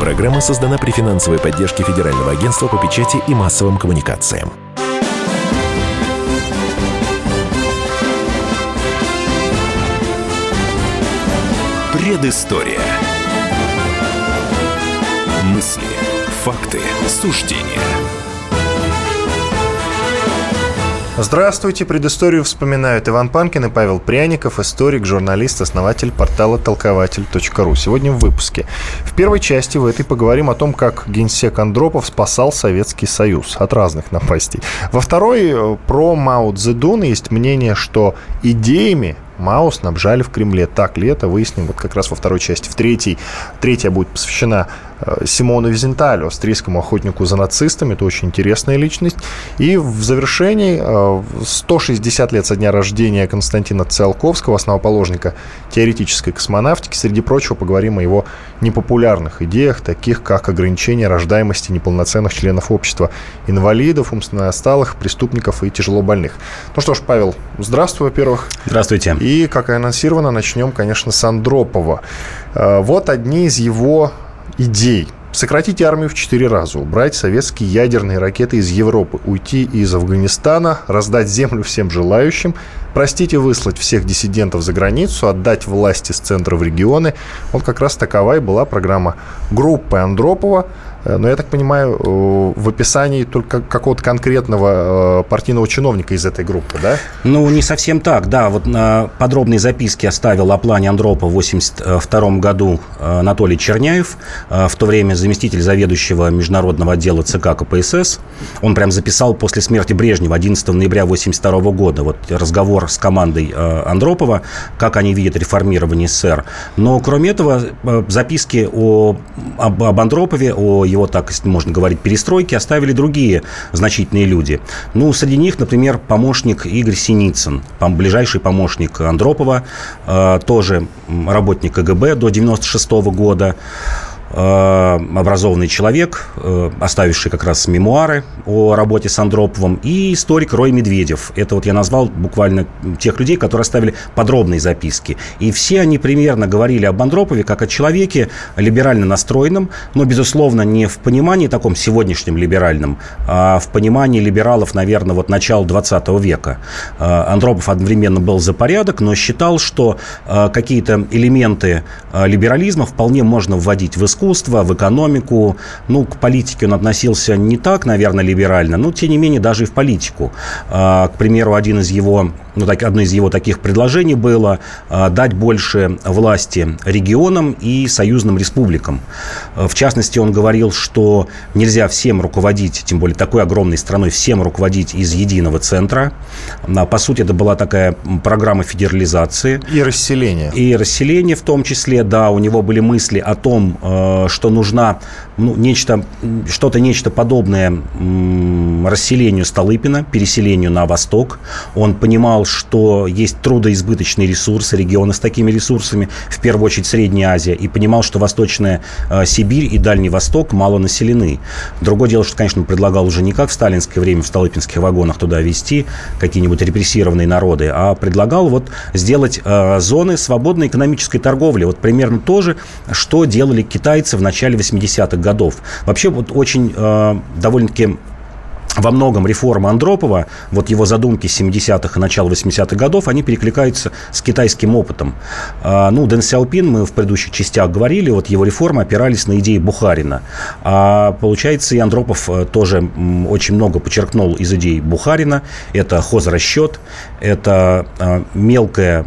Программа создана при финансовой поддержке Федерального агентства по печати и массовым коммуникациям. Предыстория. Мысли, факты, суждения – Здравствуйте, предысторию вспоминают Иван Панкин и Павел Пряников, историк, журналист, основатель портала толкователь.ру. Сегодня в выпуске. В первой части в этой поговорим о том, как генсек Андропов спасал Советский Союз от разных напастей. Во второй э, про Мао Цзэдун есть мнение, что идеями Мао снабжали в Кремле. Так ли это, выясним вот как раз во второй части. В третьей, третья будет посвящена э, Симону Визенталю, австрийскому охотнику за нацистами. Это очень интересная личность. И в завершении 160 э, лет со дня рождения Константина Циолковского, основоположника теоретической космонавтики. Среди прочего поговорим о его непопулярных идеях, таких как ограничение рождаемости неполноценных членов общества, инвалидов, умственно отсталых, преступников и тяжелобольных. Ну что ж, Павел, здравствуй, во-первых. Здравствуйте. И, как и анонсировано, начнем, конечно, с Андропова. Э, вот одни из его идей. Сократить армию в четыре раза, убрать советские ядерные ракеты из Европы, уйти из Афганистана, раздать землю всем желающим, простить и выслать всех диссидентов за границу, отдать власти с центра в регионы. Вот как раз такова и была программа группы Андропова – Э, но я так понимаю, э, в описании только какого-то конкретного э, партийного чиновника из этой группы, да? Ну, не совсем так, да. Вот на подробные записки оставил о плане Андропа в 1982 году Анатолий Черняев, в то время заместитель заведующего международного отдела ЦК КПСС. Он прям записал после смерти Брежнева 11 ноября 1982 года вот разговор с командой Андропова, как они видят реформирование СССР. Но, кроме этого, записки о, об, об Андропове, о его, так можно говорить, перестройки, оставили другие значительные люди. Ну, среди них, например, помощник Игорь Синицын, ближайший помощник Андропова, э, тоже работник КГБ до 96 года. Э, образованный человек, э, оставивший как раз мемуары о работе с Андроповым, и историк Рой Медведев. Это вот я назвал буквально тех людей, которые оставили подробные записки. И все они примерно говорили об Андропове как о человеке либерально настроенном, но, безусловно, не в понимании таком сегодняшнем либеральном, а в понимании либералов, наверное, вот начала 20 века. Э, Андропов одновременно был за порядок, но считал, что какие-то элементы либерализма вполне можно вводить в искусство, искусство, в экономику. Ну, к политике он относился не так, наверное, либерально, но, тем не менее, даже и в политику. А, к примеру, один из его ну, так, одно из его таких предложений было э, дать больше власти регионам и союзным республикам. В частности, он говорил, что нельзя всем руководить, тем более такой огромной страной, всем руководить из единого центра. А, по сути, это была такая программа федерализации. И расселения. И расселения в том числе, да. У него были мысли о том, э, что нужна ну, нечто, что-то нечто подобное расселению Столыпина, переселению на восток. Он понимал, что есть трудоизбыточные ресурсы, регионы с такими ресурсами, в первую очередь Средняя Азия, и понимал, что Восточная э, Сибирь и Дальний Восток мало населены. Другое дело, что, конечно, он предлагал уже не как в сталинское время в столыпинских вагонах туда везти какие-нибудь репрессированные народы, а предлагал вот сделать э, зоны свободной экономической торговли. Вот примерно то же, что делали китайцы в начале 80-х годов. Вообще вот очень э, довольно-таки во многом реформы Андропова, вот его задумки 70-х и начала 80-х годов, они перекликаются с китайским опытом. А, ну, Дэн Сяопин, мы в предыдущих частях говорили, вот его реформы опирались на идеи Бухарина. А получается, и Андропов э, тоже очень много подчеркнул из идей Бухарина. Это хозрасчет, это э, мелкая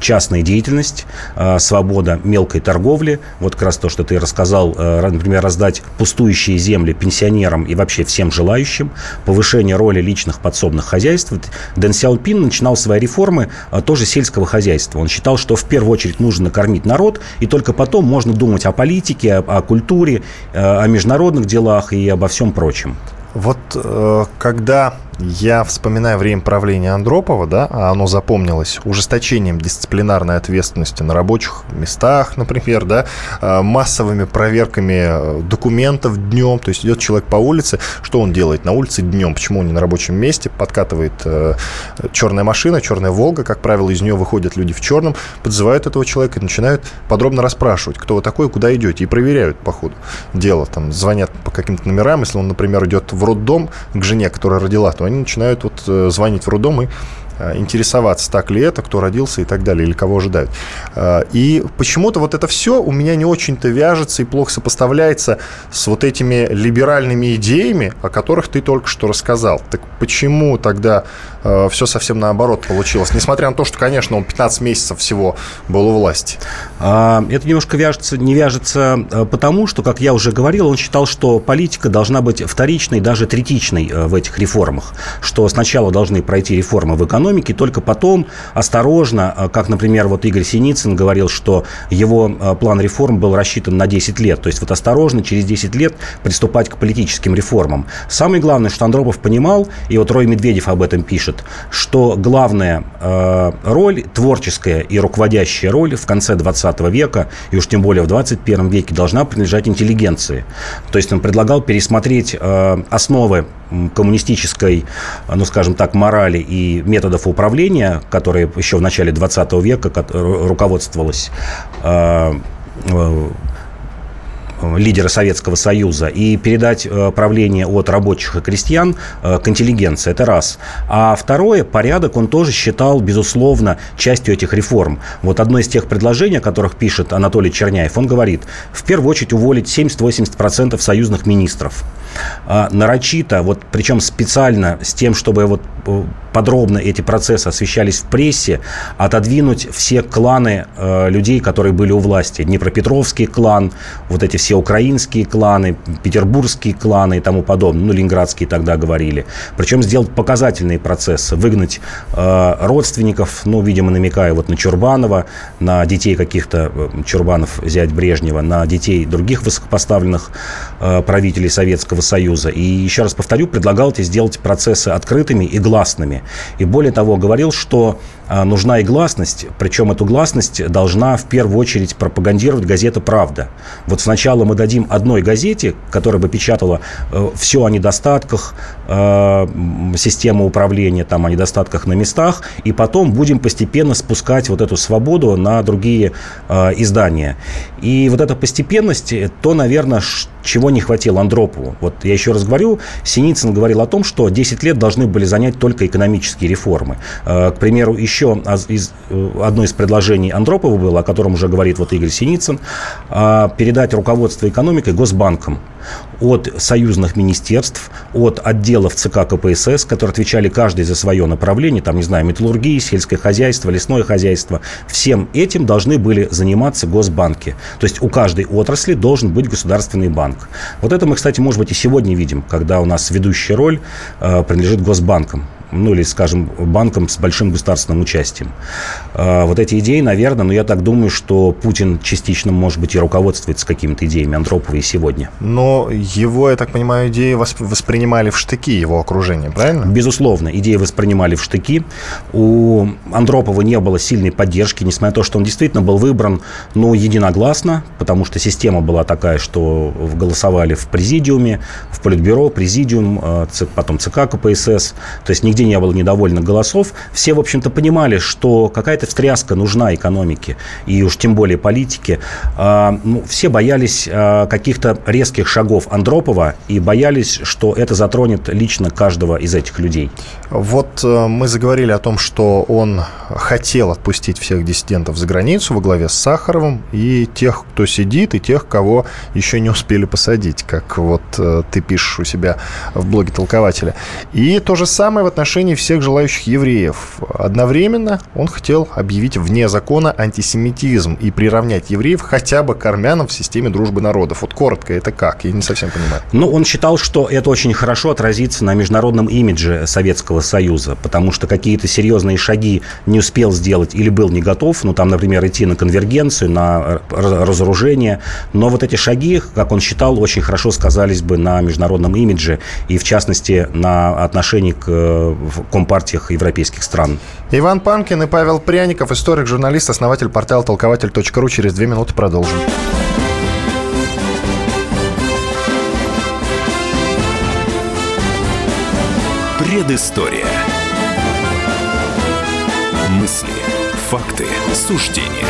частная деятельность, э, свобода мелкой торговли. Вот как раз то, что ты рассказал, например, раздать пустующие земли пенсионерам и вообще всем желающим повышение роли личных подсобных хозяйств. Дэн Сяопин начинал свои реформы а, тоже сельского хозяйства. Он считал, что в первую очередь нужно накормить народ, и только потом можно думать о политике, о, о культуре, э, о международных делах и обо всем прочем. Вот э, когда я вспоминаю время правления Андропова, да, а оно запомнилось ужесточением дисциплинарной ответственности на рабочих местах, например, да, а, массовыми проверками э, документов днем, то есть идет человек по улице, что он делает на улице днем, почему он не на рабочем месте, подкатывает э, черная машина, черная Волга, как правило, из нее выходят люди в черном, подзывают этого человека и начинают подробно расспрашивать, кто вы такой, куда идете, и проверяют по ходу дела, там, звонят по каким-то номерам, если он, например, идет в роддом к жене, которая родила, то они начинают вот э, звонить в роддом и интересоваться, так ли это, кто родился и так далее, или кого ожидают. Э, и почему-то вот это все у меня не очень-то вяжется и плохо сопоставляется с вот этими либеральными идеями, о которых ты только что рассказал. Так почему тогда э, все совсем наоборот получилось? Несмотря на то, что, конечно, он 15 месяцев всего был у власти. А, это немножко вяжется, не вяжется потому, что, как я уже говорил, он считал, что политика должна быть вторичной, даже третичной в этих реформах. Что сначала должны пройти реформы в экономике, экономики, только потом осторожно, а, как, например, вот Игорь Синицын говорил, что его а, план реформ был рассчитан на 10 лет. То есть вот осторожно, через 10 лет приступать к политическим реформам. Самое главное, что Андропов понимал, и вот Рой Медведев об этом пишет, что главная э, роль, творческая и руководящая роль в конце 20 века, и уж тем более в 21 веке, должна принадлежать интеллигенции. То есть он предлагал пересмотреть э, основы коммунистической, ну, скажем так, морали и методов управления, которые еще в начале 20 века руководствовалась э, э, лидера Советского Союза и передать э, правление от рабочих и крестьян к интеллигенции. Это раз. А второе, порядок он тоже считал, безусловно, частью этих реформ. Вот одно из тех предложений, о которых пишет Анатолий Черняев, он говорит, в первую очередь уволить 70-80% союзных министров. А, нарочито, вот причем специально с тем, чтобы вот э, подробно эти процессы освещались в прессе, отодвинуть все кланы э, людей, которые были у власти. Днепропетровский клан, вот эти все украинские кланы, петербургские кланы и тому подобное, ну, ленинградские тогда говорили. Причем сделать показательные процессы, выгнать э, родственников, ну, видимо, намекая вот на Чурбанова, на детей каких-то, э, Чурбанов, зять Брежнева, на детей других высокопоставленных э, правителей Советского Союза. И еще раз повторю, предлагал сделать процессы открытыми и гласными. И более того, говорил, что нужна и гласность, причем эту гласность должна в первую очередь пропагандировать газета «Правда». Вот сначала мы дадим одной газете, которая бы печатала э, все о недостатках э, системы управления, там, о недостатках на местах, и потом будем постепенно спускать вот эту свободу на другие э, издания. И вот эта постепенность, то, наверное, чего не хватило Андропову. Вот я еще раз говорю, Синицын говорил о том, что 10 лет должны были занять только экономические реформы. К примеру, еще еще из, э, одно из предложений Андропова было, о котором уже говорит вот Игорь Синицын, а, передать руководство экономикой госбанкам от союзных министерств, от отделов ЦК КПСС, которые отвечали каждый за свое направление, там, не знаю, металлургии, сельское хозяйство, лесное хозяйство. Всем этим должны были заниматься госбанки. То есть у каждой отрасли должен быть государственный банк. Вот это мы, кстати, может быть, и сегодня видим, когда у нас ведущая роль э, принадлежит госбанкам ну или, скажем, банком с большим государственным участием. А, вот эти идеи, наверное, но я так думаю, что Путин частично, может быть, и руководствуется какими-то идеями Андропова и сегодня. Но его, я так понимаю, идеи воспринимали в штыки его окружение, правильно? Безусловно, идеи воспринимали в штыки. У Андропова не было сильной поддержки, несмотря на то, что он действительно был выбран, ну, единогласно, потому что система была такая, что голосовали в президиуме, в политбюро, президиум, а, потом ЦК КПСС, то есть нигде нигде не было недовольных голосов. Все, в общем-то, понимали, что какая-то встряска нужна экономике, и уж тем более политике. А, ну, все боялись а, каких-то резких шагов Андропова и боялись, что это затронет лично каждого из этих людей. Вот э, мы заговорили о том, что он хотел отпустить всех диссидентов за границу во главе с Сахаровым и тех, кто сидит, и тех, кого еще не успели посадить, как вот э, ты пишешь у себя в блоге толкователя. И то же самое в отношении отношении всех желающих евреев. Одновременно он хотел объявить вне закона антисемитизм и приравнять евреев хотя бы к армянам в системе дружбы народов. Вот коротко, это как? Я не совсем понимаю. Ну, он считал, что это очень хорошо отразится на международном имидже Советского Союза, потому что какие-то серьезные шаги не успел сделать или был не готов, ну, там, например, идти на конвергенцию, на разоружение, но вот эти шаги, как он считал, очень хорошо сказались бы на международном имидже и, в частности, на отношении к э, компартиях европейских стран. Иван Панкин и Павел Пряников, историк, журналист, основатель портала толкователь.ру. Через две минуты продолжим. Предыстория. Мысли, факты, суждения.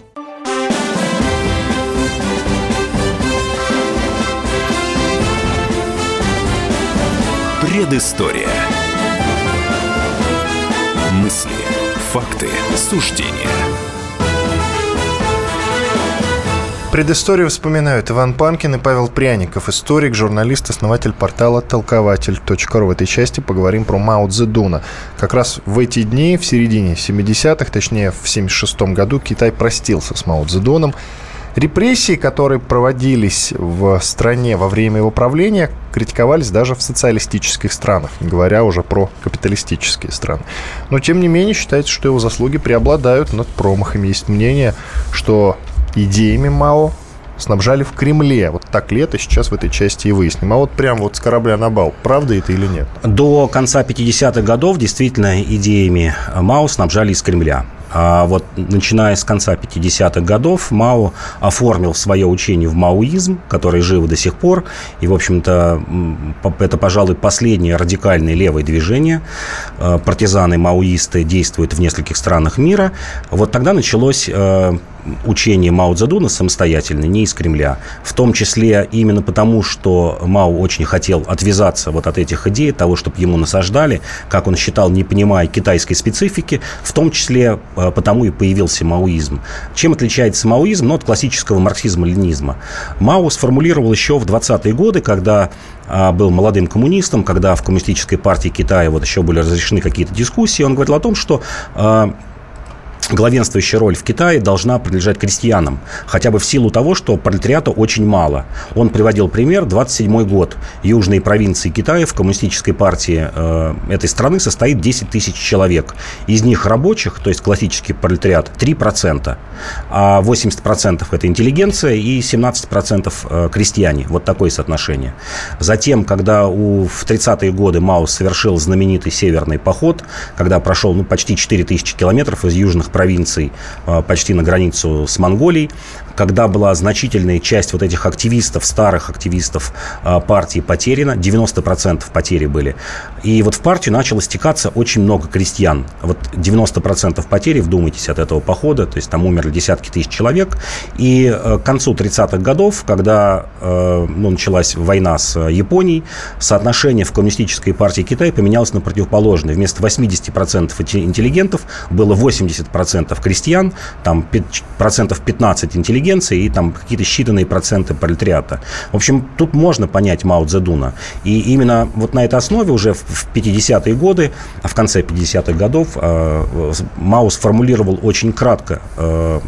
Предыстория. Мысли, факты, суждения. Предысторию вспоминают Иван Панкин и Павел Пряников, историк, журналист, основатель портала толкователь.ру. В этой части поговорим про Мао Цзэдуна. Как раз в эти дни, в середине 70-х, точнее в 76 году, Китай простился с Мао Цзэдуном. Репрессии, которые проводились в стране во время его правления, критиковались даже в социалистических странах, не говоря уже про капиталистические страны. Но, тем не менее, считается, что его заслуги преобладают над промахами. Есть мнение, что идеями Мао снабжали в Кремле. Вот так ли это сейчас в этой части и выясним. А вот прям вот с корабля на бал, правда это или нет? До конца 50-х годов действительно идеями Мао снабжали из Кремля. А вот начиная с конца 50-х годов Мао оформил свое учение в маоизм, который жив до сих пор. И, в общем-то, это, пожалуй, последнее радикальное левое движение. А, партизаны-маоисты действуют в нескольких странах мира. Вот тогда началось а, учение Мао Цзэдуна самостоятельно, не из Кремля. В том числе именно потому, что Мао очень хотел отвязаться вот от этих идей, того, чтобы ему насаждали, как он считал, не понимая китайской специфики, в том числе э, потому и появился маоизм. Чем отличается маоизм ну, от классического марксизма-ленизма? Мао сформулировал еще в 20-е годы, когда э, был молодым коммунистом, когда в коммунистической партии Китая вот еще были разрешены какие-то дискуссии, он говорил о том, что э, главенствующая роль в Китае должна принадлежать крестьянам, хотя бы в силу того, что пролетариата очень мало. Он приводил пример, 27 год, южные провинции Китая в коммунистической партии э, этой страны состоит 10 тысяч человек. Из них рабочих, то есть классический пролетариат, 3%, а 80% это интеллигенция и 17% э, крестьяне. Вот такое соотношение. Затем, когда у, в 30-е годы Мао совершил знаменитый северный поход, когда прошел ну, почти 4 тысячи километров из южных провинций а, почти на границу с Монголией когда была значительная часть вот этих активистов, старых активистов а, партии потеряна, 90% потери были. И вот в партию начало стекаться очень много крестьян. Вот 90% потери, вдумайтесь, от этого похода, то есть там умерли десятки тысяч человек. И э, к концу 30-х годов, когда ну, началась война с Японией, соотношение в коммунистической партии Китая поменялось на противоположное. Вместо 80% интеллигентов было 80% крестьян, там процентов 15 интеллигентов, интеллигенции и там какие-то считанные проценты пролетариата. В общем, тут можно понять Мао Цзэдуна. И именно вот на этой основе уже в 50-е годы, а в конце 50-х годов э, Мао сформулировал очень кратко э,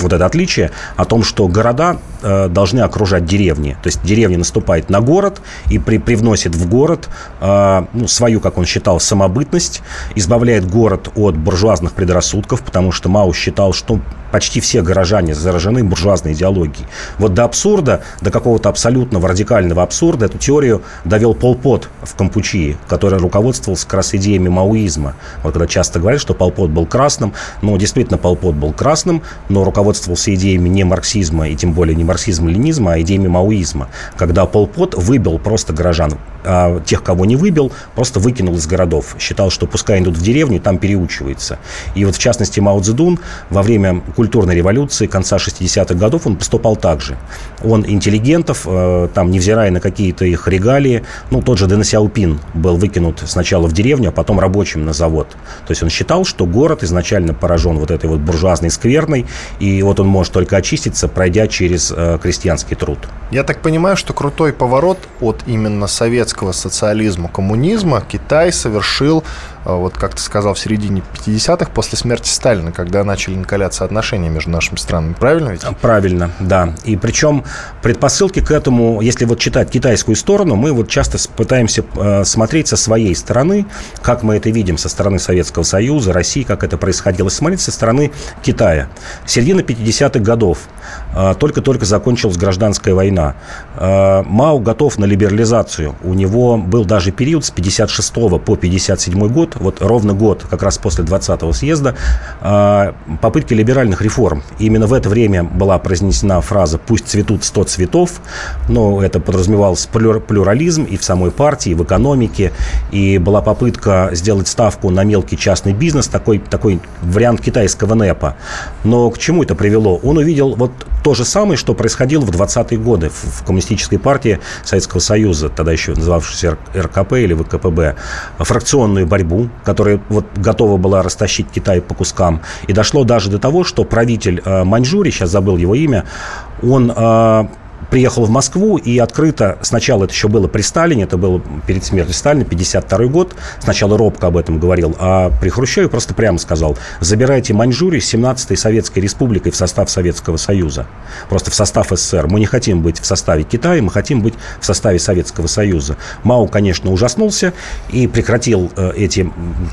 вот это отличие о том, что города э, должны окружать деревни. То есть деревня наступает на город и при, привносит в город э, ну, свою, как он считал, самобытность, избавляет город от буржуазных предрассудков, потому что Мао считал, что почти все горожане заражены буржуазной идеологией. Вот до абсурда, до какого-то абсолютного радикального абсурда эту теорию довел Полпот в Кампучии, который руководствовался как раз идеями маоизма. Вот когда часто говорят, что Полпот был красным, ну, действительно, Полпот был красным, но руководствовался идеями не марксизма и тем более не марксизма-ленизма, а идеями маоизма. Когда Полпот выбил просто горожан а тех, кого не выбил, просто выкинул из городов. Считал, что пускай идут в деревню, там переучивается. И вот в частности Мао Цзэдун во время культурной революции конца 60-х годов он поступал так же. Он интеллигентов, э, там, невзирая на какие-то их регалии, ну, тот же Дэн Сяопин был выкинут сначала в деревню, а потом рабочим на завод. То есть он считал, что город изначально поражен вот этой вот буржуазной скверной, и вот он может только очиститься, пройдя через э, крестьянский труд. Я так понимаю, что крутой поворот от именно советского социализма, коммунизма Китай совершил вот как ты сказал, в середине 50-х, после смерти Сталина, когда начали накаляться отношения между нашими странами. Правильно ведь? Правильно, да. И причем предпосылки к этому, если вот читать китайскую сторону, мы вот часто пытаемся э, смотреть со своей стороны, как мы это видим со стороны Советского Союза, России, как это происходило, смотреть со стороны Китая. Середина 50-х годов. Э, только-только закончилась гражданская война. Э, Мао готов на либерализацию. У него был даже период с 56 по 57 год, вот ровно год, как раз после 20-го съезда, а, попытки либеральных реформ. И именно в это время была произнесена фраза «пусть цветут 100 цветов», но это подразумевалось плюрализм и в самой партии, и в экономике, и была попытка сделать ставку на мелкий частный бизнес, такой, такой вариант китайского НЭПа. Но к чему это привело? Он увидел вот то же самое, что происходило в 20-е годы в коммунистической партии Советского Союза, тогда еще называвшейся РКП или ВКПБ, фракционную борьбу, которая вот готова была растащить Китай по кускам. И дошло даже до того, что правитель э, Маньчжурии, сейчас забыл его имя, он э, приехал в Москву и открыто, сначала это еще было при Сталине, это было перед смертью Сталина, 52 год, сначала робко об этом говорил, а при Хрущеве просто прямо сказал, забирайте Маньчжурию 17-й Советской Республикой в состав Советского Союза, просто в состав СССР. Мы не хотим быть в составе Китая, мы хотим быть в составе Советского Союза. Мао, конечно, ужаснулся и прекратил э, эти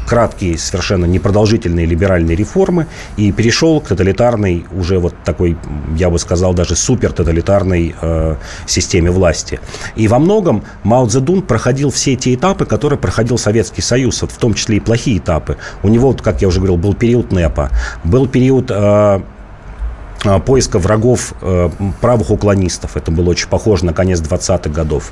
краткие, совершенно непродолжительные либеральные реформы и перешел к тоталитарной, уже вот такой, я бы сказал, даже супертоталитарной э, системе власти. И во многом Мао Цзэдун проходил все те этапы, которые проходил Советский Союз, вот в том числе и плохие этапы. У него, вот, как я уже говорил, был период НЭПа, был период э, поиска врагов э, правых уклонистов. Это было очень похоже на конец 20-х годов.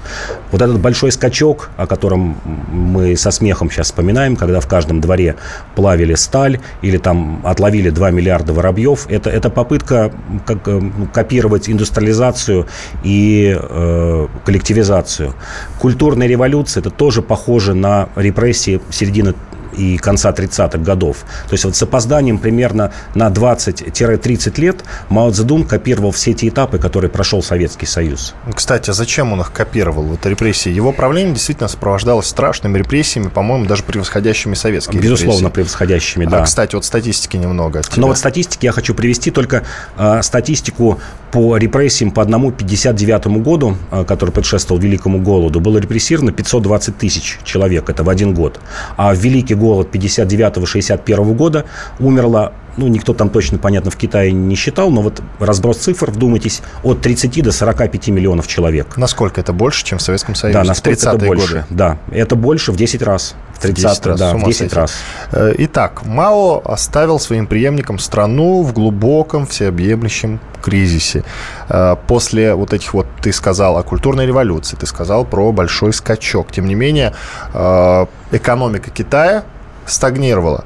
Вот этот большой скачок, о котором мы со смехом сейчас вспоминаем, когда в каждом дворе плавили сталь или там отловили 2 миллиарда воробьев, это, это попытка как, э, копировать индустриализацию и э, коллективизацию. Культурная революция – это тоже похоже на репрессии середины и конца 30-х годов. То есть вот с опозданием примерно на 20-30 лет Мао Цзэдун копировал все эти этапы, которые прошел Советский Союз. Кстати, а зачем он их копировал, вот репрессии? Его правление действительно сопровождалось страшными репрессиями, по-моему, даже превосходящими советские Безусловно, репрессии. превосходящими, да. А, кстати, вот статистики немного. Но вот статистики я хочу привести только э, статистику по репрессиям по одному 59 году, э, который предшествовал Великому голоду, было репрессировано 520 тысяч человек, это в один год. А в Великий голод 59-61 года умерло ну, никто там точно, понятно, в Китае не считал, но вот разброс цифр, вдумайтесь, от 30 до 45 миллионов человек. Насколько это больше, чем в Советском Союзе? Да, насколько это больше. Годы? Да, это больше в 10 раз. В 30 10 раз, да, в 10 раз. Э, итак, Мао оставил своим преемникам страну в глубоком всеобъемлющем кризисе. Э, после вот этих вот, ты сказал о культурной революции, ты сказал про большой скачок. Тем не менее, э, экономика Китая стагнировала.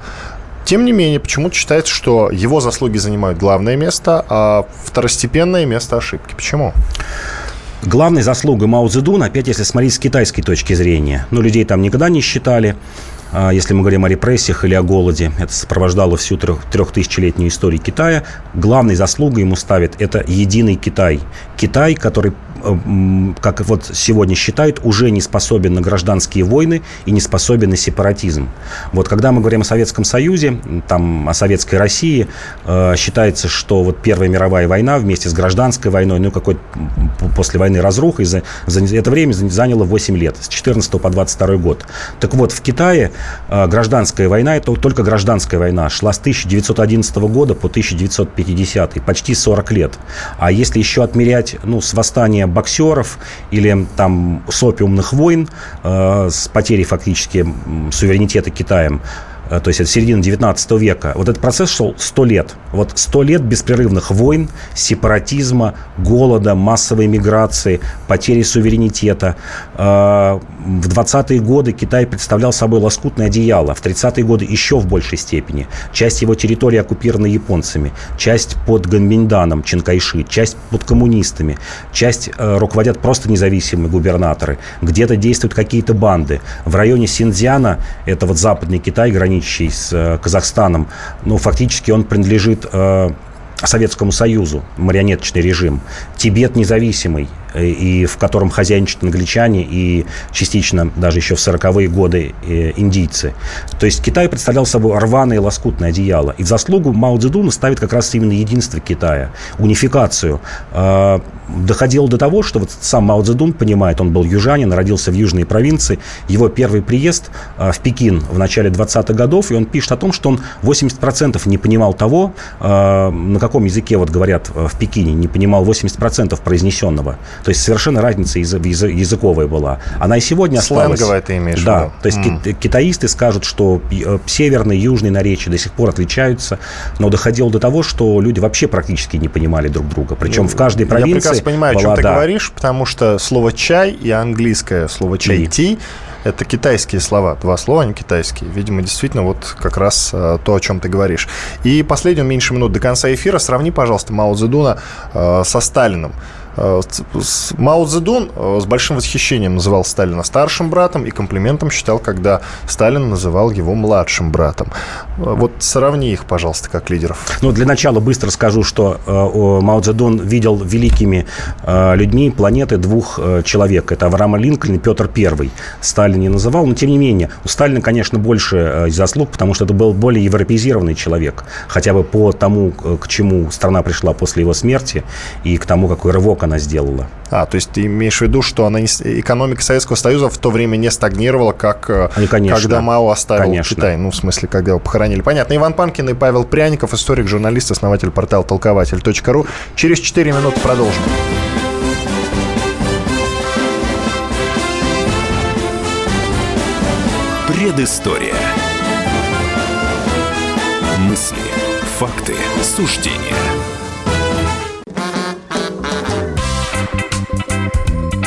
Тем не менее, почему-то считается, что его заслуги занимают главное место, а второстепенное место ошибки. Почему? Главной заслугой Мао Цзэдуна, опять если смотреть с китайской точки зрения, ну, людей там никогда не считали, а, если мы говорим о репрессиях или о голоде, это сопровождало всю трех, трехтысячелетнюю историю Китая. Главной заслугой ему ставят это единый Китай. Китай, который как вот сегодня считают, уже не способен на гражданские войны и не способен на сепаратизм. Вот когда мы говорим о Советском Союзе, там, о Советской России, э, считается, что вот Первая мировая война вместе с гражданской войной, ну, какой после войны разрухой, за, за это время заняло 8 лет, с 14 по 22 год. Так вот, в Китае э, гражданская война, это только гражданская война, шла с 1911 года по 1950, почти 40 лет. А если еще отмерять, ну, с восстания боксеров или там с опиумных войн, э, с потерей фактически суверенитета Китаем, то есть это середина 19 века, вот этот процесс шел 100 лет. Вот 100 лет беспрерывных войн, сепаратизма, голода, массовой миграции, потери суверенитета. В 20-е годы Китай представлял собой лоскутное одеяло, в 30-е годы еще в большей степени. Часть его территории оккупирована японцами, часть под Гамбинданом Чинкайши, часть под коммунистами, часть руководят просто независимые губернаторы, где-то действуют какие-то банды. В районе Синьцзяна, это вот западный Китай, граничащий с э, Казахстаном, ну, фактически он принадлежит э, Советскому Союзу, марионеточный режим. Тибет независимый, и в котором хозяйничают англичане и частично даже еще в 40-е годы э, индийцы. То есть Китай представлял собой рваное лоскутное одеяло. И в заслугу Мао Цзэдуна ставит как раз именно единство Китая, унификацию. Э, доходило до того, что вот сам Мао Цзэдун понимает, он был южанин, родился в южной провинции, его первый приезд в Пекин в начале 20-х годов, и он пишет о том, что он 80% не понимал того, на каком языке вот говорят в Пекине, не понимал 80% произнесенного. То есть совершенно разница языковая была. Она и сегодня осталась. Сленговая ты имеешь да, в виду? То есть mm. китаисты скажут, что э, северные и южные наречия до сих пор отличаются, но доходило до того, что люди вообще практически не понимали друг друга. Причем ну, в каждой провинции... Я прекрасно понимаю, была, о чем ты да, говоришь, потому что слово «чай» и английское слово «чай-ти» это китайские слова, два слова, они китайские. Видимо, действительно, вот как раз э, то, о чем ты говоришь. И последнюю меньше минут до конца эфира сравни, пожалуйста, Мао Цзэдуна э, со Сталиным. Э, Мао Цзэдун э, с большим восхищением называл Сталина старшим братом и комплиментом считал, когда Сталин называл его младшим братом. Э, вот сравни их, пожалуйста, как лидеров. Ну, для начала быстро скажу, что Мао Цзэдун видел великими людьми планеты двух человек. Это Авраама Линкольн и Петр Первый. Сталин не называл, но тем не менее, у Сталина, конечно, больше заслуг, потому что это был более европеизированный человек. Хотя бы по тому, к чему страна пришла после его смерти и к тому, какой рывок она сделала. А, то есть ты имеешь в виду, что она не, экономика Советского Союза в то время не стагнировала, как э, ну, конечно, когда Мао оставил конечно. Китай? Ну, в смысле, когда его похоронили. Понятно. Иван Панкин и Павел Пряников, историк, журналист, основатель портала толкователь.ру. Через 4 минуты продолжим. Предыстория. Мысли, факты, суждения –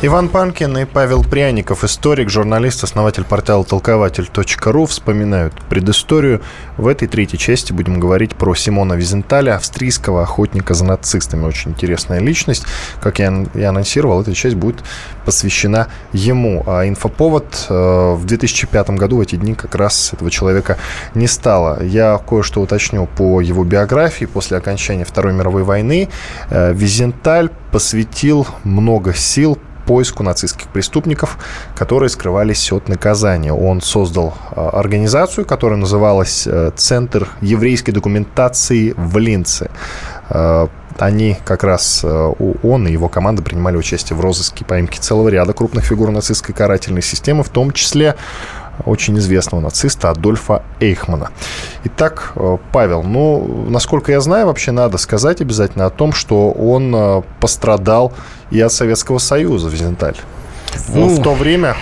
Иван Панкин и Павел Пряников, историк, журналист, основатель портала толкователь.ру, вспоминают предысторию. В этой третьей части будем говорить про Симона Визенталя, австрийского охотника за нацистами. Очень интересная личность. Как я и анонсировал, эта часть будет посвящена ему. А инфоповод э, в 2005 году, в эти дни, как раз этого человека не стало. Я кое-что уточню по его биографии. После окончания Второй мировой войны э, Визенталь посвятил много сил поиску нацистских преступников, которые скрывались от наказания. Он создал а, организацию, которая называлась э, Центр еврейской документации в Линце. А, они как раз, э, он и его команда принимали участие в розыске поимки целого ряда крупных фигур нацистской карательной системы, в том числе очень известного нациста Адольфа Эйхмана. Итак, э, Павел, ну, насколько я знаю, вообще надо сказать обязательно о том, что он э, пострадал и от Советского Союза, Визенталь. Ну, в то время,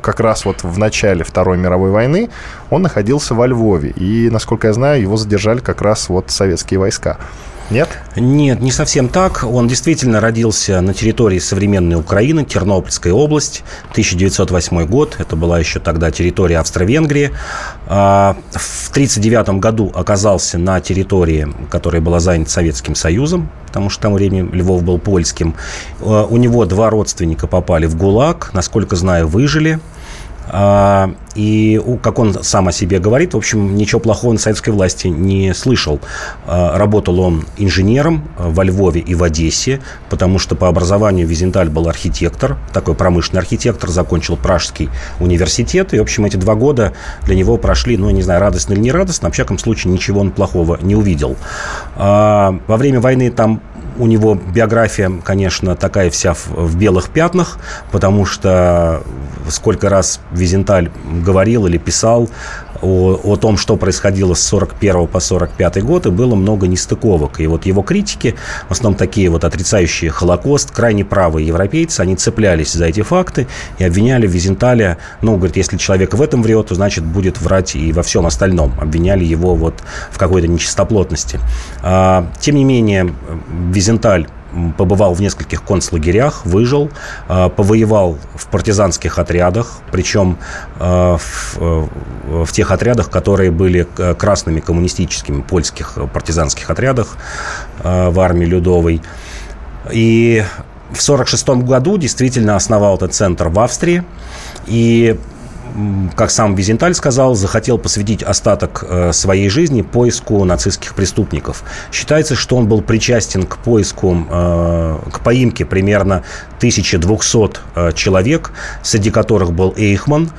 как раз вот в начале Второй мировой войны, он находился во Львове. И, насколько я знаю, его задержали как раз вот советские войска. Нет? Нет, не совсем так. Он действительно родился на территории современной Украины, Тернопольская область, 1908 год. Это была еще тогда территория Австро-Венгрии. А, в 1939 году оказался на территории, которая была занята Советским Союзом, потому что там время Львов был польским. А, у него два родственника попали в ГУЛАГ, насколько знаю, выжили. А, и, как он сам о себе говорит, в общем, ничего плохого на советской власти не слышал. А, работал он инженером во Львове и в Одессе, потому что по образованию Визенталь был архитектор, такой промышленный архитектор, закончил Пражский университет. И, в общем, эти два года для него прошли, ну, не знаю, радостно или не радостно, в всяком случае, ничего он плохого не увидел. А, во время войны там у него биография, конечно, такая вся в, в белых пятнах, потому что сколько раз Визенталь говорил или писал о, о том, что происходило с 41 по 45 год, и было много нестыковок. И вот его критики, в основном такие вот отрицающие Холокост, крайне правые европейцы, они цеплялись за эти факты и обвиняли Визенталя, ну, говорит, если человек в этом врет, то значит будет врать и во всем остальном. Обвиняли его вот в какой-то нечистоплотности. А, тем не менее, Визенталь побывал в нескольких концлагерях, выжил, а, повоевал в партизанских отрядах, причем в, э, в тех отрядах, которые были красными коммунистическими польских партизанских отрядах в армии Людовой. И в 1946 году действительно основал этот центр в Австрии. И как сам Визенталь сказал, захотел посвятить остаток э, своей жизни поиску нацистских преступников. Считается, что он был причастен к поиску, э, к поимке примерно 1200 э, человек, среди которых был Эйхман.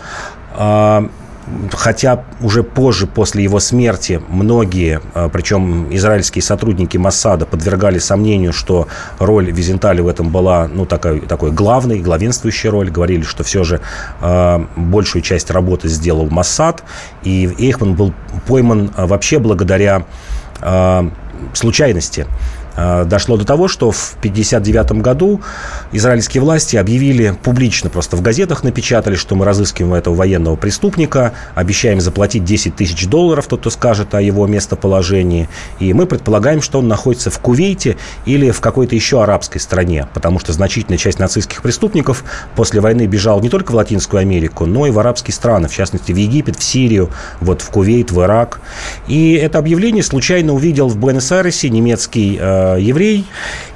А, хотя уже позже, после его смерти, многие, а, причем израильские сотрудники Массада, подвергали сомнению, что роль Визенталя в этом была ну, такой, такой главной, главенствующей роль. Говорили, что все же э, большую часть работы сделал Массад. И Эйхман был пойман вообще благодаря э, случайности. Э, дошло до того, что в 1959 году израильские власти объявили публично, просто в газетах напечатали, что мы разыскиваем этого военного преступника, обещаем заплатить 10 тысяч долларов, тот, кто скажет о его местоположении. И мы предполагаем, что он находится в Кувейте или в какой-то еще арабской стране, потому что значительная часть нацистских преступников после войны бежала не только в Латинскую Америку, но и в арабские страны, в частности, в Египет, в Сирию, вот в Кувейт, в Ирак. И это объявление случайно увидел в Буэнос-Айресе немецкий Э, еврей,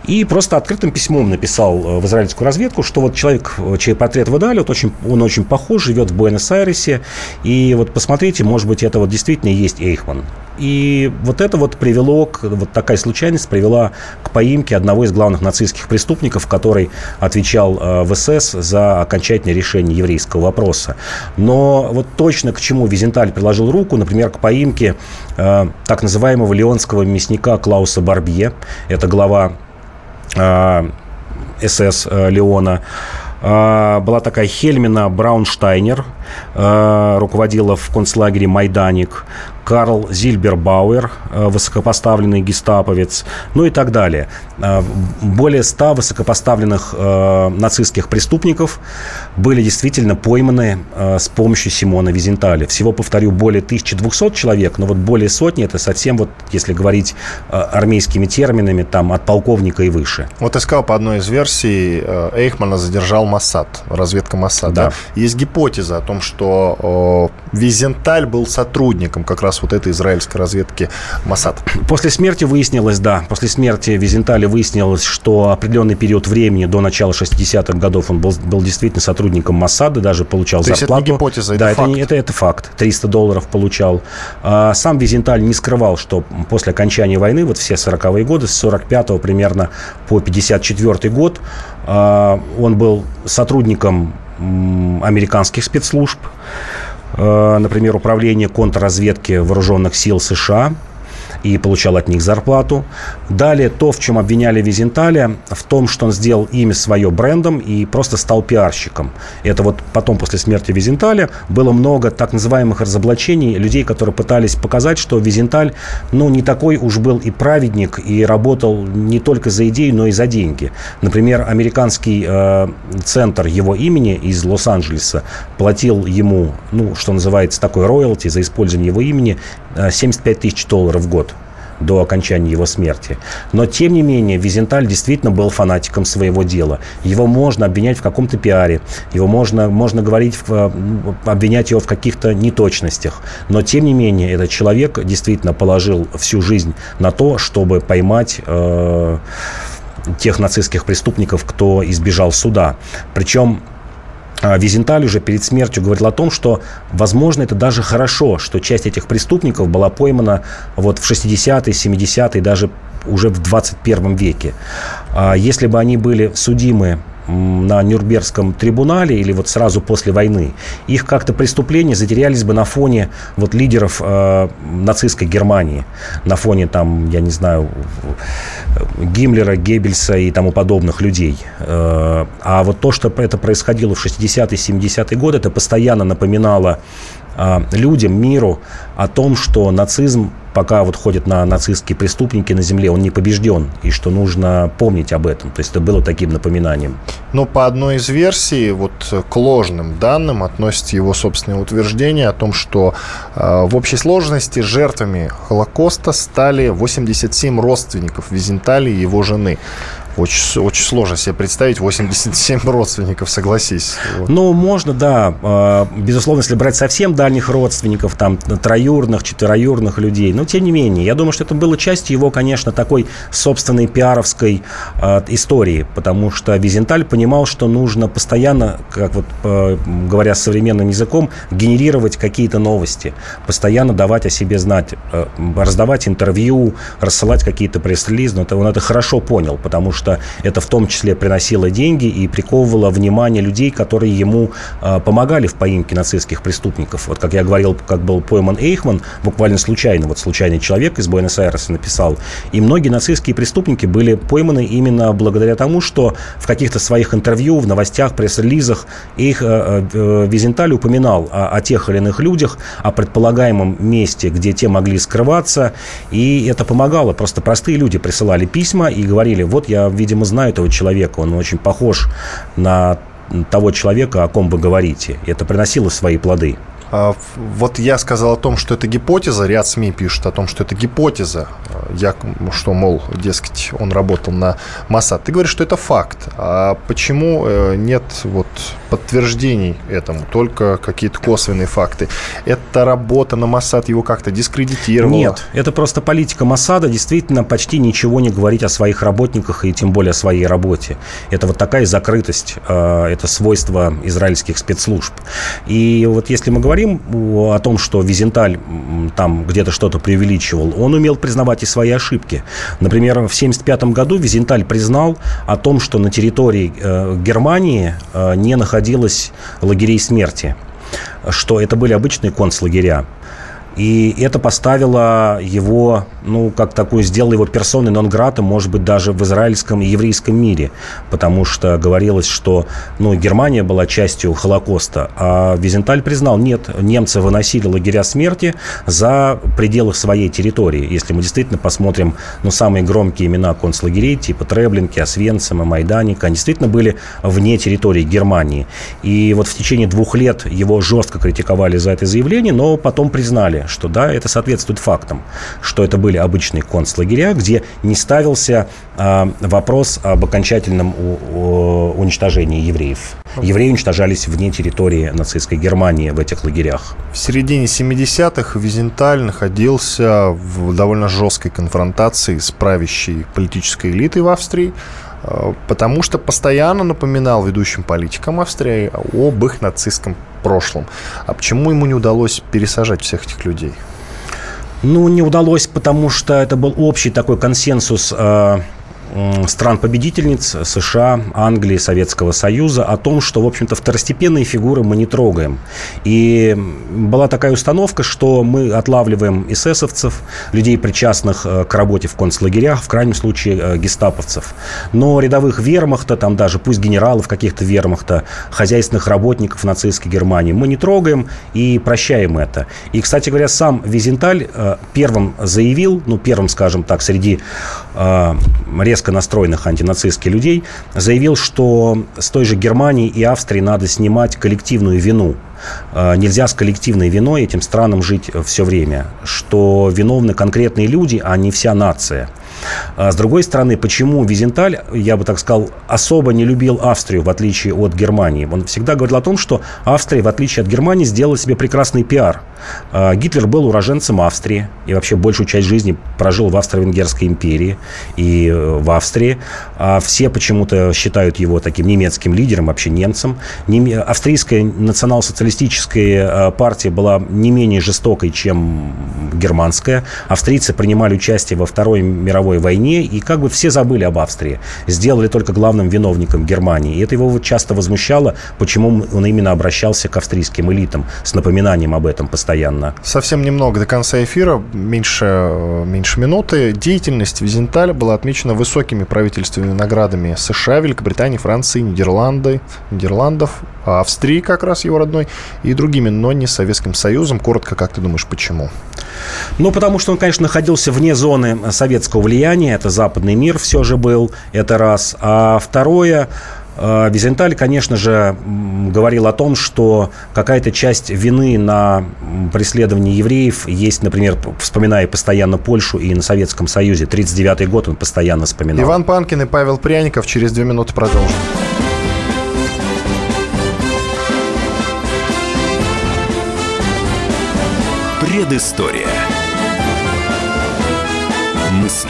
и просто открытым письмом написал э, в израильскую разведку, что вот человек, э, чей портрет выдали, вот очень, он очень похож, живет в Буэнос-Айресе, и вот посмотрите, может быть, это вот действительно есть Эйхман. И вот это вот привело, к, вот такая случайность привела к поимке одного из главных нацистских преступников, который отвечал в СС за окончательное решение еврейского вопроса. Но вот точно к чему Визенталь приложил руку, например, к поимке э, так называемого леонского мясника Клауса Барбье, это глава э, СС э, Леона. Э, была такая Хельмина Браунштайнер, руководила в концлагере «Майданик». Карл Зильбербауэр, э, высокопоставленный гестаповец, ну и так далее. Э, более ста высокопоставленных э, нацистских преступников были действительно пойманы с помощью Симона Визенталя. Всего, повторю, более 1200 человек, но вот более сотни, это совсем вот, если говорить армейскими терминами, там от полковника и выше. Вот я сказал, по одной из версий, Эйхмана задержал Моссад, разведка Моссад. Да. Да? Есть гипотеза о том, что Визенталь был сотрудником как раз раз вот этой израильской разведки Масад. После смерти выяснилось, да, после смерти Визенталя выяснилось, что определенный период времени до начала 60-х годов он был, был действительно сотрудником Масада, даже получал То зарплату. это не гипотеза, это да, факт. Это, это, это факт. 300 долларов получал. А сам Визенталь не скрывал, что после окончания войны, вот все 40-е годы, с 45 примерно по 54 год, а, он был сотрудником американских спецслужб. Э, например, управление контрразведки вооруженных сил США – и получал от них зарплату. Далее то, в чем обвиняли Визенталя, в том, что он сделал имя свое брендом и просто стал пиарщиком. Это вот потом, после смерти Визенталя, было много так называемых разоблачений, людей, которые пытались показать, что Визенталь, ну, не такой уж был и праведник, и работал не только за идею, но и за деньги. Например, американский э, центр его имени из Лос-Анджелеса платил ему, ну, что называется, такой роялти за использование его имени 75 э, тысяч долларов в год. До окончания его смерти. Но, тем не менее, Визенталь действительно был фанатиком своего дела. Его можно обвинять в каком-то пиаре, его можно, можно говорить, в, ну, обвинять его в каких-то неточностях. Но, тем не менее, этот человек действительно положил всю жизнь на то, чтобы поймать э, тех нацистских преступников, кто избежал суда. Причем Визенталь уже перед смертью говорил о том, что, возможно, это даже хорошо, что часть этих преступников была поймана вот в 60-е, 70-е, даже уже в 21 веке. А, если бы они были судимы на Нюрнбергском трибунале или вот сразу после войны, их как-то преступления затерялись бы на фоне вот лидеров э, нацистской Германии, на фоне там, я не знаю, Гиммлера, Геббельса и тому подобных людей. Э, а вот то, что это происходило в 60-е, 70-е годы, это постоянно напоминало людям, миру о том, что нацизм пока вот ходят на нацистские преступники на земле, он не побежден, и что нужно помнить об этом. То есть это было таким напоминанием. Но по одной из версий, вот к ложным данным относится его собственное утверждение о том, что э, в общей сложности жертвами Холокоста стали 87 родственников Визентали и его жены. Очень, очень сложно себе представить 87 родственников, согласись. Ну, можно, да. А, безусловно, если брать совсем дальних родственников, там, троюрных, четвероюрных людей. Но, тем не менее, я думаю, что это было частью его, конечно, такой собственной пиаровской э, истории. Потому что Визенталь понимал, что нужно постоянно, как вот э, говоря современным языком, генерировать какие-то новости. Постоянно давать о себе знать. Э, раздавать интервью, рассылать какие-то пресс-релизы. Он это хорошо понял, потому что что это в том числе приносило деньги и приковывало внимание людей, которые ему э, помогали в поимке нацистских преступников. Вот как я говорил, как был пойман Эйхман, буквально случайно, вот случайный человек из Буэнос-Айреса написал. И многие нацистские преступники были пойманы именно благодаря тому, что в каких-то своих интервью, в новостях, пресс-релизах их э, э, Визенталь упоминал о, о тех или иных людях, о предполагаемом месте, где те могли скрываться, и это помогало. Просто простые люди присылали письма и говорили, вот я видимо, знаю этого человека, он очень похож на того человека, о ком вы говорите. И это приносило свои плоды. А, вот я сказал о том, что это гипотеза, ряд СМИ пишет о том, что это гипотеза, я, что, мол, дескать, он работал на Масад. Ты говоришь, что это факт. А почему э, нет вот подтверждений этому, только какие-то косвенные факты? Это работа на Масад его как-то дискредитировала? Нет, это просто политика Масада действительно почти ничего не говорить о своих работниках и тем более о своей работе. Это вот такая закрытость, э, это свойство израильских спецслужб. И вот если мы говорим говорим о том, что Визенталь там где-то что-то преувеличивал, он умел признавать и свои ошибки. Например, в 1975 году Визенталь признал о том, что на территории э, Германии э, не находилось лагерей смерти что это были обычные концлагеря. И это поставило его, ну, как такую, сделало его персоной нон-грата, может быть, даже в израильском и еврейском мире. Потому что говорилось, что, ну, Германия была частью Холокоста. А Визенталь признал, нет, немцы выносили лагеря смерти за пределы своей территории. Если мы действительно посмотрим, ну, самые громкие имена концлагерей, типа Треблинки, Освенцима, Майданика, они действительно были вне территории Германии. И вот в течение двух лет его жестко критиковали за это заявление, но потом признали, что да, это соответствует фактам, что это были обычные концлагеря, где не ставился э, вопрос об окончательном у, у, уничтожении евреев. Евреи уничтожались вне территории нацистской Германии в этих лагерях. В середине 70-х Визенталь находился в довольно жесткой конфронтации с правящей политической элитой в Австрии, потому что постоянно напоминал ведущим политикам Австрии об их нацистском прошлом. А почему ему не удалось пересажать всех этих людей? Ну, не удалось, потому что это был общий такой консенсус э, стран-победительниц США, Англии, Советского Союза о том, что, в общем-то, второстепенные фигуры мы не трогаем. И была такая установка, что мы отлавливаем эсэсовцев, людей, причастных э, к работе в концлагерях, в крайнем случае э, гестаповцев. Но рядовых вермахта, там даже пусть генералов каких-то вермахта, хозяйственных работников нацистской Германии мы не трогаем и прощаем это. И, кстати говоря, сам Визенталь э, первым заявил, ну, первым, скажем так, среди резко настроенных антинацистских людей, заявил, что с той же Германии и Австрии надо снимать коллективную вину. Э, нельзя с коллективной виной этим странам жить все время, что виновны конкретные люди, а не вся нация. А с другой стороны, почему Визенталь, я бы так сказал, особо не любил Австрию, в отличие от Германии? Он всегда говорил о том, что Австрия, в отличие от Германии, сделала себе прекрасный пиар. А, Гитлер был уроженцем Австрии и вообще большую часть жизни прожил в Австро-Венгерской империи и э, в Австрии. А все почему-то считают его таким немецким лидером, вообще немцем. Австрийская национал-социалистическая партия была не менее жестокой, чем германская. Австрийцы принимали участие во Второй мировой мировой войне, и как бы все забыли об Австрии. Сделали только главным виновником Германии. И это его часто возмущало, почему он именно обращался к австрийским элитам с напоминанием об этом постоянно. Совсем немного до конца эфира, меньше, э, меньше минуты. Деятельность Визенталя была отмечена высокими правительственными наградами США, Великобритании, Франции, Нидерланды, Нидерландов, Австрии как раз его родной, и другими, но не Советским Союзом. Коротко, как ты думаешь, почему? Ну, потому что он, конечно, находился вне зоны советского влияния. Это западный мир все же был, это раз. А второе, э, Визенталь, конечно же, говорил о том, что какая-то часть вины на преследовании евреев есть, например, вспоминая постоянно Польшу и на Советском Союзе. 1939 год он постоянно вспоминал. Иван Панкин и Павел Пряников. Через две минуты продолжим. Предыстория. Мысли,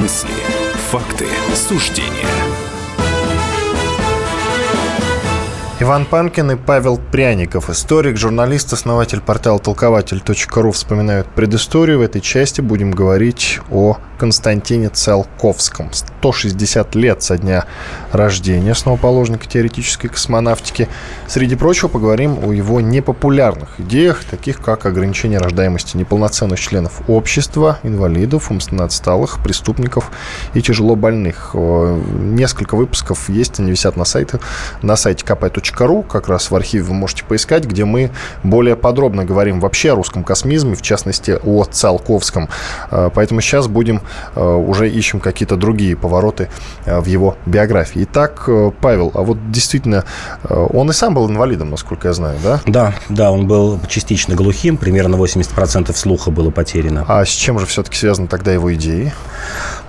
Мысли, факты, суждения. Иван Панкин и Павел Пряников, историк, журналист, основатель портала толкователь.ру вспоминают предысторию. В этой части будем говорить о Константине Циолковском. 160 лет со дня рождения основоположника теоретической космонавтики. Среди прочего поговорим о его непопулярных идеях, таких как ограничение рождаемости неполноценных членов общества, инвалидов, умственно отсталых, преступников и тяжело больных. Несколько выпусков есть, они висят на сайте, на сайте kp.ru, как раз в архиве вы можете поискать, где мы более подробно говорим вообще о русском космизме, в частности о Циолковском. Э, поэтому сейчас будем Э, уже ищем какие-то другие повороты э, в его биографии. Итак, Павел, а вот действительно, он и сам был инвалидом, насколько я знаю, да? Да, да, он был частично глухим, примерно 80% слуха было потеряно. А с чем же все-таки связаны тогда его идеи?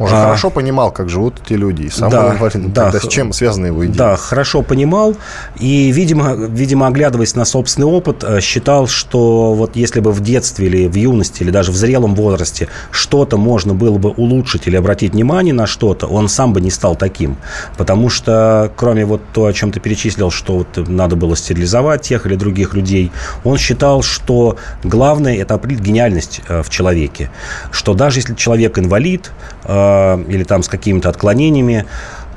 Он же а... хорошо понимал, как живут эти люди, и сам да, был инвалидом. Да, тогда с чем связаны его идеи? Да, хорошо понимал, и, видимо, видимо, оглядываясь на собственный опыт, считал, что вот если бы в детстве или в юности, или даже в зрелом возрасте что-то можно было бы улучшить или обратить внимание на что-то, он сам бы не стал таким. Потому что, кроме вот то, о чем ты перечислил, что вот надо было стерилизовать тех или других людей, он считал, что главное – это определить гениальность э, в человеке. Что даже если человек инвалид э, или там с какими-то отклонениями,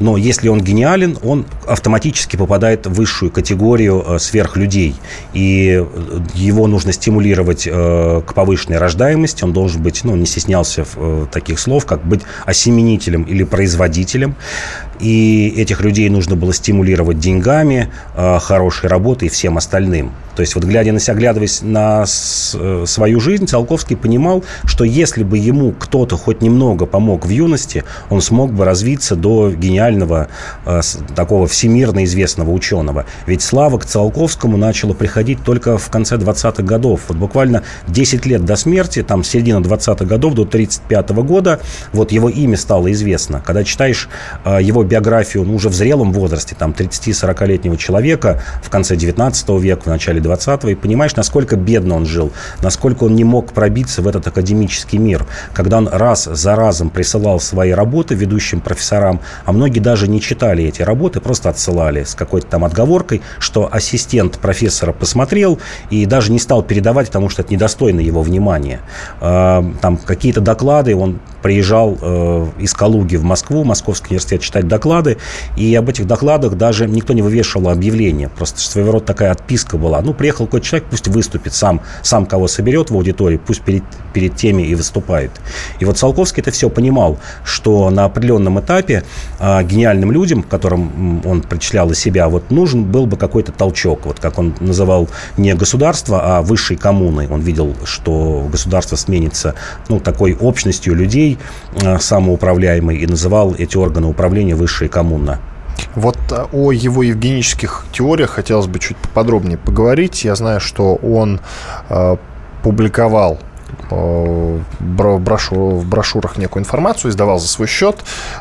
но если он гениален, он автоматически попадает в высшую категорию э, сверхлюдей. И э, его нужно стимулировать э, к повышенной рождаемости. Он должен быть, ну, не стеснялся таких слов, как быть осеменителем или производителем. И этих людей нужно было стимулировать деньгами, хорошей работой и всем остальным. То есть вот глядя на себя, оглядываясь на э, свою жизнь, Циолковский понимал, что если бы ему кто-то хоть немного помог в юности, он смог бы развиться до гениального, э, такого всемирно известного ученого. Ведь слава к Циолковскому начала приходить только в конце 20-х годов. Вот буквально 10 лет до смерти, там середина 20-х годов, до 35 -го года, вот его имя стало известно. Когда читаешь э, биографию ну, уже в зрелом возрасте, там 30-40-летнего человека в конце 19 века, в начале 20-го, и понимаешь, насколько бедно он жил, насколько он не мог пробиться в этот академический мир, когда он раз за разом присылал свои работы ведущим профессорам, а многие даже не читали эти работы, просто отсылали с какой-то там отговоркой, что ассистент профессора посмотрел и даже не стал передавать, потому что это недостойно его внимания. А, там какие-то доклады он приезжал э, из Калуги в Москву, Московский университет читать доклады, и об этих докладах даже никто не вывешивал объявление. Просто своего рода такая отписка была. Ну, приехал какой-то человек, пусть выступит сам, сам кого соберет в аудитории, пусть перед, перед теми и выступает. И вот Циолковский это все понимал, что на определенном этапе э, гениальным людям, которым он причислял из себя, вот нужен был бы какой-то толчок. Вот как он называл не государство, а высшей коммуны. Он видел, что государство сменится ну, такой общностью людей э, самоуправляемой и называл эти органы управления высшей коммуна. Вот э, о его евгенических теориях хотелось бы чуть поподробнее поговорить. Я знаю, что он э, публиковал Э, брошюр, в брошюрах некую информацию, издавал за свой счет.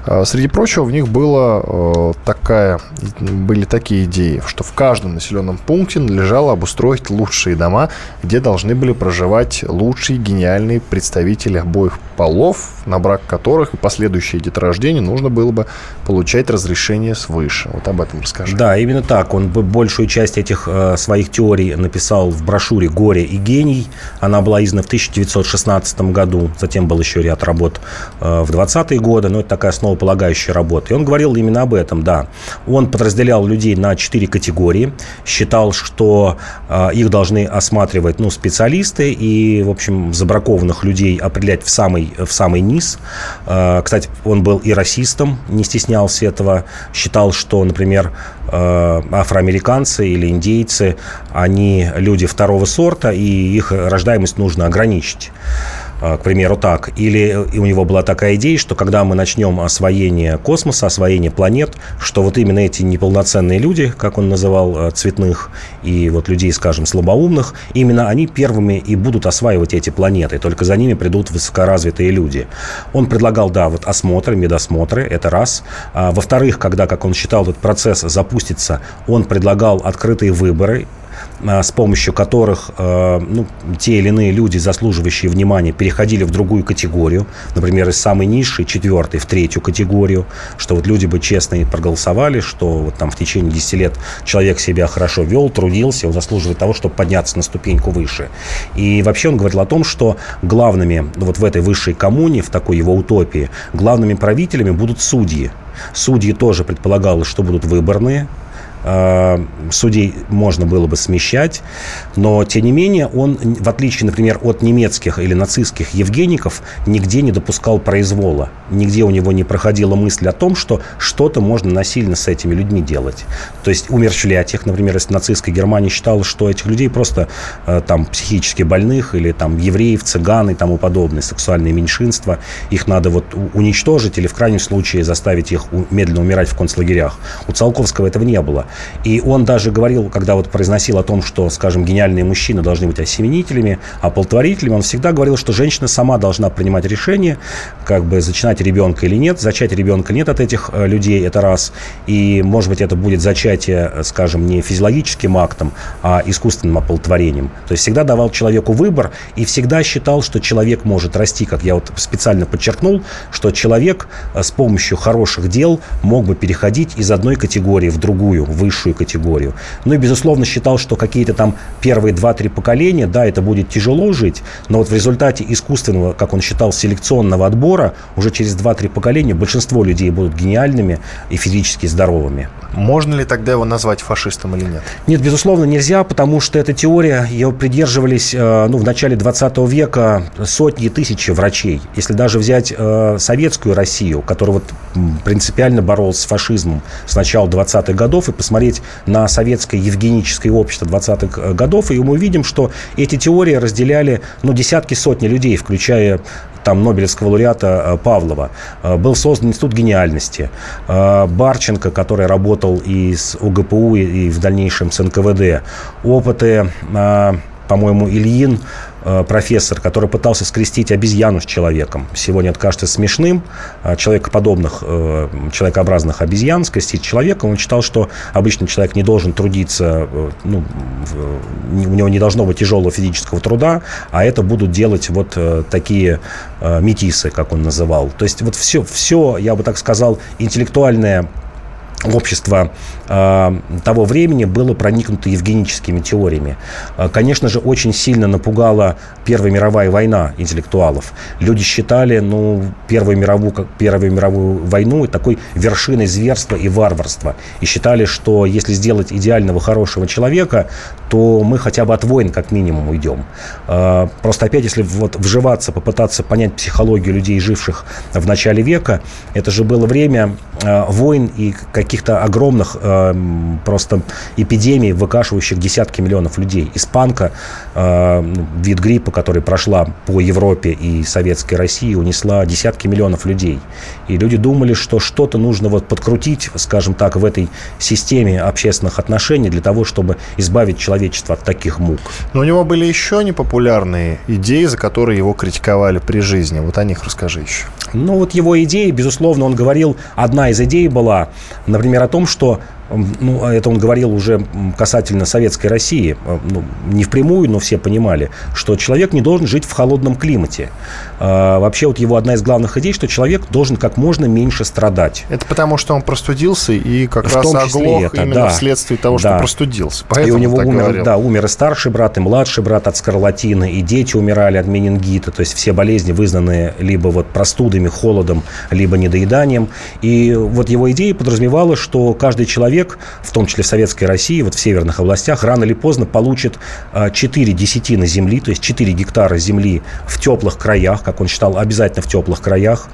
Э, среди прочего, в них было э, такая, были такие идеи, что в каждом населенном пункте надлежало обустроить лучшие дома, где должны были проживать лучшие гениальные представители обоих полов, на брак которых и последующее деторождение нужно было бы получать разрешение свыше. Вот об этом расскажи. Да, именно так. Он большую часть этих своих теорий написал в брошюре «Горе и гений». Она была издана в 1916 году. Затем был еще ряд работ э, в 20-е годы. Но это такая основополагающая работа. И он говорил именно об этом, да. Он подразделял людей на четыре категории. Считал, что э, их должны осматривать ну, специалисты и, в общем, забракованных людей определять в самый, в самый низ. Э, кстати, он был и расистом, не стеснялся этого. Считал, что, например, афроамериканцы или индейцы, они люди второго сорта, и их рождаемость нужно ограничить. А, к примеру, так. Или у него была такая идея, что когда мы начнем освоение космоса, освоение планет, что вот именно эти неполноценные люди, как он называл а, цветных, и вот людей, скажем, слабоумных, именно они первыми и будут осваивать эти планеты, только за ними придут высокоразвитые люди. Он предлагал, да, вот осмотры, медосмотры, это раз. А, во-вторых, когда, как он считал, этот процесс запустится, он предлагал открытые выборы, с помощью которых а, ну, те или иные люди, заслуживающие внимания, переходили в другую категорию, например, из самой низшей, четвертой, в третью категорию, что вот люди бы честно проголосовали, что вот там в течение 10 лет человек себя хорошо вел, трудился, он заслуживает того, чтобы подняться на ступеньку выше. И вообще он говорил о том, что главными вот в этой высшей коммуне, в такой его утопии, главными правителями будут судьи. Судьи тоже предполагалось, что будут выборные, Э, судей можно было бы смещать, но, тем не менее, он, в отличие, например, от немецких или нацистских евгеников, нигде не допускал произвола. Нигде у него не проходила мысль о том, что что-то можно насильно с этими людьми делать. То есть умерщвлять их, например, если нацистская Германия считала, что этих людей просто э, там психически больных или там евреев, цыган и тому подобное, сексуальные меньшинства, их надо вот уничтожить или в крайнем случае заставить их медленно умирать в концлагерях. У Циолковского этого не было. И он даже говорил, когда вот произносил о том, что, скажем, гениальные мужчины должны быть осеменителями, оплодотворителями, он всегда говорил, что женщина сама должна принимать решение, как бы зачинать ребенка или нет. Зачать ребенка нет от этих э, людей, это раз. И, может быть, это будет зачатие, скажем, не физиологическим актом, а искусственным оплодотворением. То есть всегда давал человеку выбор и всегда считал, что человек может расти, как я вот специально подчеркнул, что человек э, с помощью хороших дел мог бы переходить из одной категории в другую, в высшую категорию. Ну и, безусловно, считал, что какие-то там первые 2-3 поколения, да, это будет тяжело жить, но вот в результате искусственного, как он считал, селекционного отбора, уже через 2-3 поколения большинство людей будут гениальными и физически здоровыми. Можно ли тогда его назвать фашистом или нет? Нет, безусловно, нельзя, потому что эта теория, ее придерживались э, ну, в начале 20 века сотни и тысячи врачей. Если даже взять э, советскую Россию, которая вот принципиально боролась с фашизмом с начала 20-х годов, и посмотреть на советское евгеническое общество 20-х э, годов, и мы увидим, что эти теории разделяли ну, десятки, сотни людей, включая там Нобелевского лауреата э, Павлова. Э, был создан Институт гениальности. Барченко, который работал и с УГПУ, и в дальнейшем с НКВД. Опыты, по-моему, Ильин Э, профессор, который пытался скрестить обезьяну с человеком. Сегодня это кажется смешным. Э, человекоподобных, э, человекообразных обезьян скрестить человека. Он считал, что обычный человек не должен трудиться, ну, у него не должно быть тяжелого физического труда, а это будут делать вот такие метисы, как он называл. То есть вот все, все, я бы так сказал, интеллектуальное общество э, того времени было проникнуто евгеническими теориями. Э, конечно же, очень сильно напугала Первая мировая война интеллектуалов. Люди считали ну, Первую мировую, Первую мировую войну такой вершиной зверства и варварства. И считали, что если сделать идеального хорошего человека, то мы хотя бы от войн как минимум уйдем. Э, просто опять, если вот вживаться, попытаться понять психологию людей, живших в начале века, это же было время э, войн и каких каких-то огромных э, просто эпидемий, выкашивающих десятки миллионов людей. Испанка, э, вид гриппа, который прошла по Европе и советской России, унесла десятки миллионов людей. И люди думали, что что-то нужно вот подкрутить, скажем так, в этой системе общественных отношений для того, чтобы избавить человечество от таких мук. Но у него были еще непопулярные идеи, за которые его критиковали при жизни. Вот о них расскажи еще. Ну вот его идеи, безусловно, он говорил, одна из идей была, например, о том, что ну, а это он говорил уже касательно советской России, э, ну, не впрямую, но все понимали, что человек не должен жить в холодном климате. А, вообще вот его одна из главных идей, что человек должен как можно меньше страдать. Это потому, что он простудился и как в раз оглох это, именно да, вследствие того, что да. простудился. Поэтому и у него умер, говорил. да, умер и старший брат, и младший брат от скарлатины, и дети умирали от менингита, то есть все болезни вызванные либо вот простудами, холодом, либо недоеданием. И вот его идея подразумевала, что каждый человек человек, в том числе в Советской России, вот в северных областях, рано или поздно получит 4 а, десятины земли, то есть 4 гектара земли в теплых краях, как он считал, обязательно в теплых краях.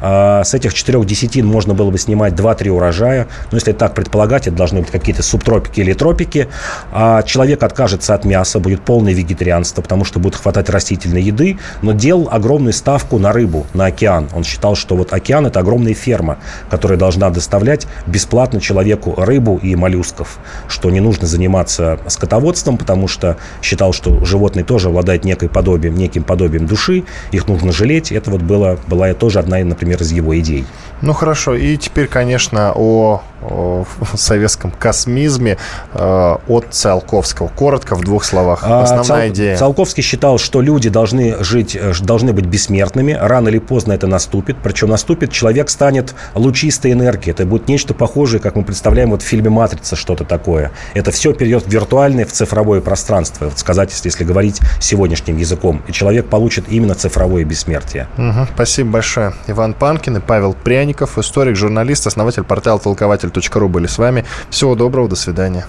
А, с этих 4 десятин можно было бы снимать 2-3 урожая. Но если так предполагать, это должны быть какие-то субтропики или тропики. А человек откажется от мяса, будет полное вегетарианство, потому что будет хватать растительной еды, но делал огромную ставку на рыбу, на океан. Он считал, что вот океан – это огромная ферма, которая должна доставлять бесплатно человеку рыбу и моллюсков, что не нужно заниматься скотоводством, потому что считал, что животные тоже обладают некой подобием, неким подобием души, их нужно жалеть. Это вот было, была тоже одна, например, из его идей. Ну хорошо, и теперь, конечно, о, о советском космизме э, от Циолковского. Коротко, в двух словах. А, Основная Цал, идея. Циолковский считал, что люди должны жить, э, должны быть бессмертными. Рано или поздно это наступит. Причем наступит, человек станет лучистой энергией. Это будет нечто похожее, как мы представляем вот в фильме «Матрица» что-то такое. Это все перейдет в виртуальное, в цифровое пространство. Вот сказать, если говорить сегодняшним языком. И человек получит именно цифровое бессмертие. Угу, спасибо большое. Иван Панкин и Павел Прянь Пряников, историк, журналист, основатель портала толкователь.ру были с вами. Всего доброго, до свидания.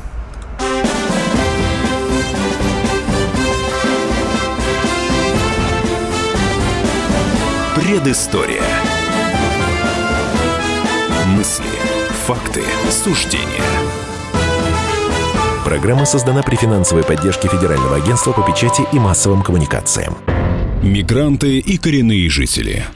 Предыстория. Мысли, факты, суждения. Программа создана при финансовой поддержке Федерального агентства по печати и массовым коммуникациям. Мигранты и коренные жители –